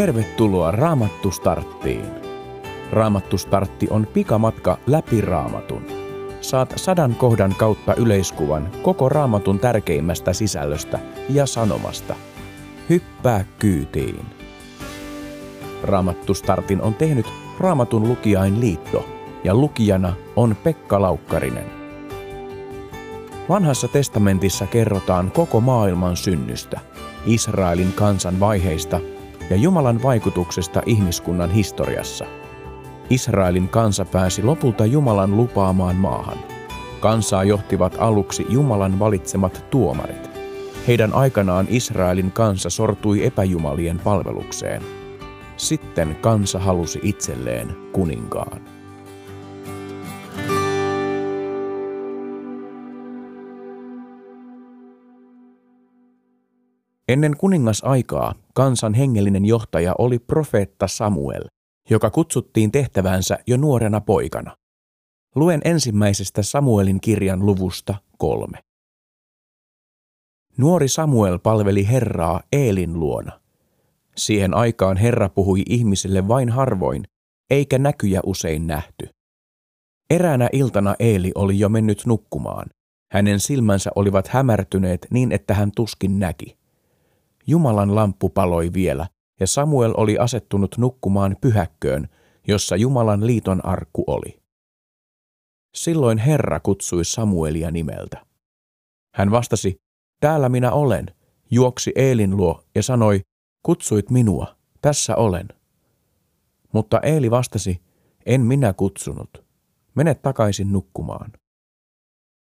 Tervetuloa Raamattu Starttiin. Raamattu Startti on pikamatka läpi Raamatun. Saat sadan kohdan kautta yleiskuvan koko Raamatun tärkeimmästä sisällöstä ja sanomasta. Hyppää kyytiin. Raamattu Startin on tehnyt Raamatun lukijain liitto ja lukijana on Pekka Laukkarinen. Vanhassa testamentissa kerrotaan koko maailman synnystä, Israelin kansan vaiheista ja Jumalan vaikutuksesta ihmiskunnan historiassa. Israelin kansa pääsi lopulta Jumalan lupaamaan maahan. Kansaa johtivat aluksi Jumalan valitsemat tuomarit. Heidän aikanaan Israelin kansa sortui epäjumalien palvelukseen. Sitten kansa halusi itselleen kuninkaan. Ennen kuningasaikaa kansan hengellinen johtaja oli profeetta Samuel, joka kutsuttiin tehtävänsä jo nuorena poikana. Luen ensimmäisestä Samuelin kirjan luvusta kolme. Nuori Samuel palveli Herraa Eelin luona. Siihen aikaan Herra puhui ihmisille vain harvoin, eikä näkyjä usein nähty. Eräänä iltana Eeli oli jo mennyt nukkumaan. Hänen silmänsä olivat hämärtyneet niin, että hän tuskin näki. Jumalan lamppu paloi vielä, ja Samuel oli asettunut nukkumaan pyhäkköön, jossa Jumalan liiton arkku oli. Silloin Herra kutsui Samuelia nimeltä. Hän vastasi, täällä minä olen, juoksi Eelin luo ja sanoi, kutsuit minua, tässä olen. Mutta Eeli vastasi, en minä kutsunut, mene takaisin nukkumaan.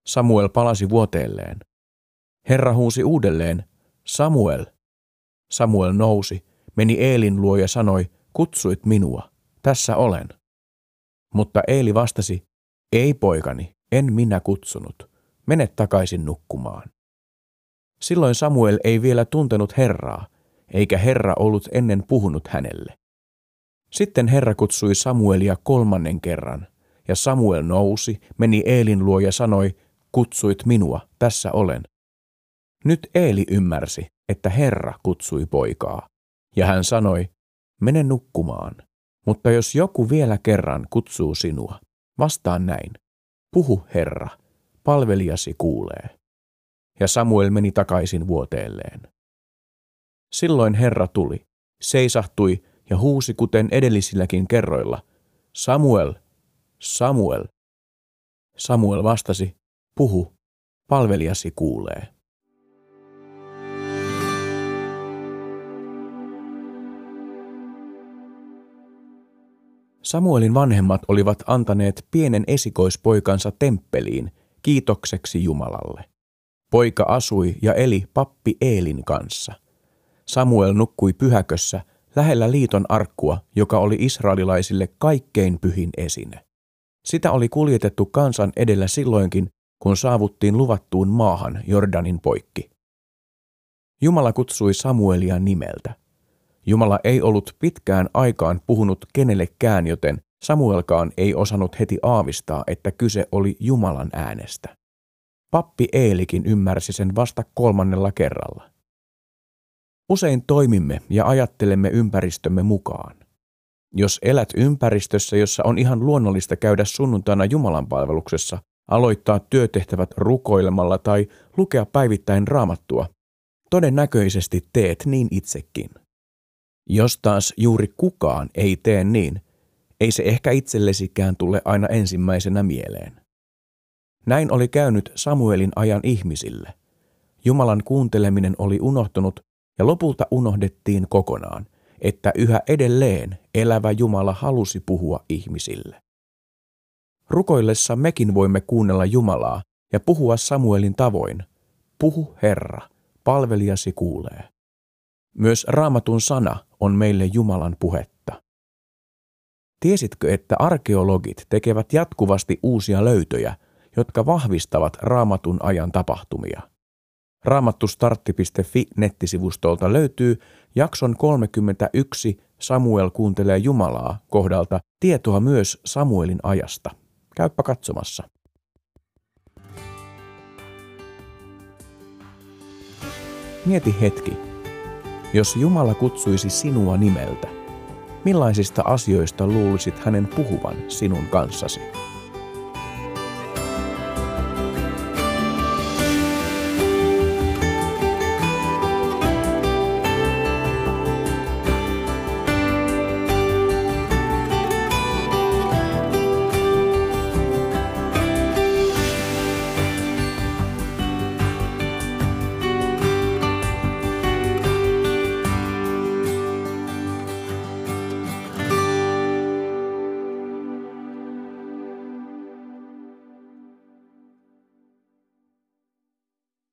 Samuel palasi vuoteelleen. Herra huusi uudelleen, Samuel, Samuel nousi, meni Eelin luo ja sanoi, kutsuit minua, tässä olen. Mutta Eeli vastasi, ei poikani, en minä kutsunut, mene takaisin nukkumaan. Silloin Samuel ei vielä tuntenut Herraa, eikä Herra ollut ennen puhunut hänelle. Sitten Herra kutsui Samuelia kolmannen kerran, ja Samuel nousi, meni Eelin luo ja sanoi, kutsuit minua, tässä olen. Nyt Eeli ymmärsi, että Herra kutsui poikaa, ja hän sanoi, mene nukkumaan, mutta jos joku vielä kerran kutsuu sinua, vastaan näin, puhu Herra, palvelijasi kuulee. Ja Samuel meni takaisin vuoteelleen. Silloin Herra tuli, seisahtui ja huusi kuten edellisilläkin kerroilla, Samuel, Samuel. Samuel vastasi, puhu, palvelijasi kuulee. Samuelin vanhemmat olivat antaneet pienen esikoispoikansa temppeliin kiitokseksi Jumalalle. Poika asui ja eli pappi Eelin kanssa. Samuel nukkui pyhäkössä lähellä liiton arkkua, joka oli israelilaisille kaikkein pyhin esine. Sitä oli kuljetettu kansan edellä silloinkin, kun saavuttiin luvattuun maahan Jordanin poikki. Jumala kutsui Samuelia nimeltä – Jumala ei ollut pitkään aikaan puhunut kenellekään, joten Samuelkaan ei osannut heti aavistaa, että kyse oli Jumalan äänestä. Pappi Eelikin ymmärsi sen vasta kolmannella kerralla. Usein toimimme ja ajattelemme ympäristömme mukaan. Jos elät ympäristössä, jossa on ihan luonnollista käydä sunnuntaina Jumalan palveluksessa, aloittaa työtehtävät rukoilemalla tai lukea päivittäin raamattua, todennäköisesti teet niin itsekin. Jos taas juuri kukaan ei tee niin, ei se ehkä itsellesikään tule aina ensimmäisenä mieleen. Näin oli käynyt Samuelin ajan ihmisille. Jumalan kuunteleminen oli unohtunut ja lopulta unohdettiin kokonaan, että yhä edelleen elävä Jumala halusi puhua ihmisille. Rukoillessa mekin voimme kuunnella Jumalaa ja puhua Samuelin tavoin. Puhu Herra, palvelijasi kuulee. Myös raamatun sana on meille Jumalan puhetta. Tiesitkö, että arkeologit tekevät jatkuvasti uusia löytöjä, jotka vahvistavat raamatun ajan tapahtumia? Raamattustartti.fi nettisivustolta löytyy jakson 31 Samuel kuuntelee Jumalaa kohdalta tietoa myös Samuelin ajasta. Käyppä katsomassa. Mieti hetki, Jos Jumala kutsuisi sinua nimeltä, millaisista asioista luulisit hänen puhuvan sinun kanssasi?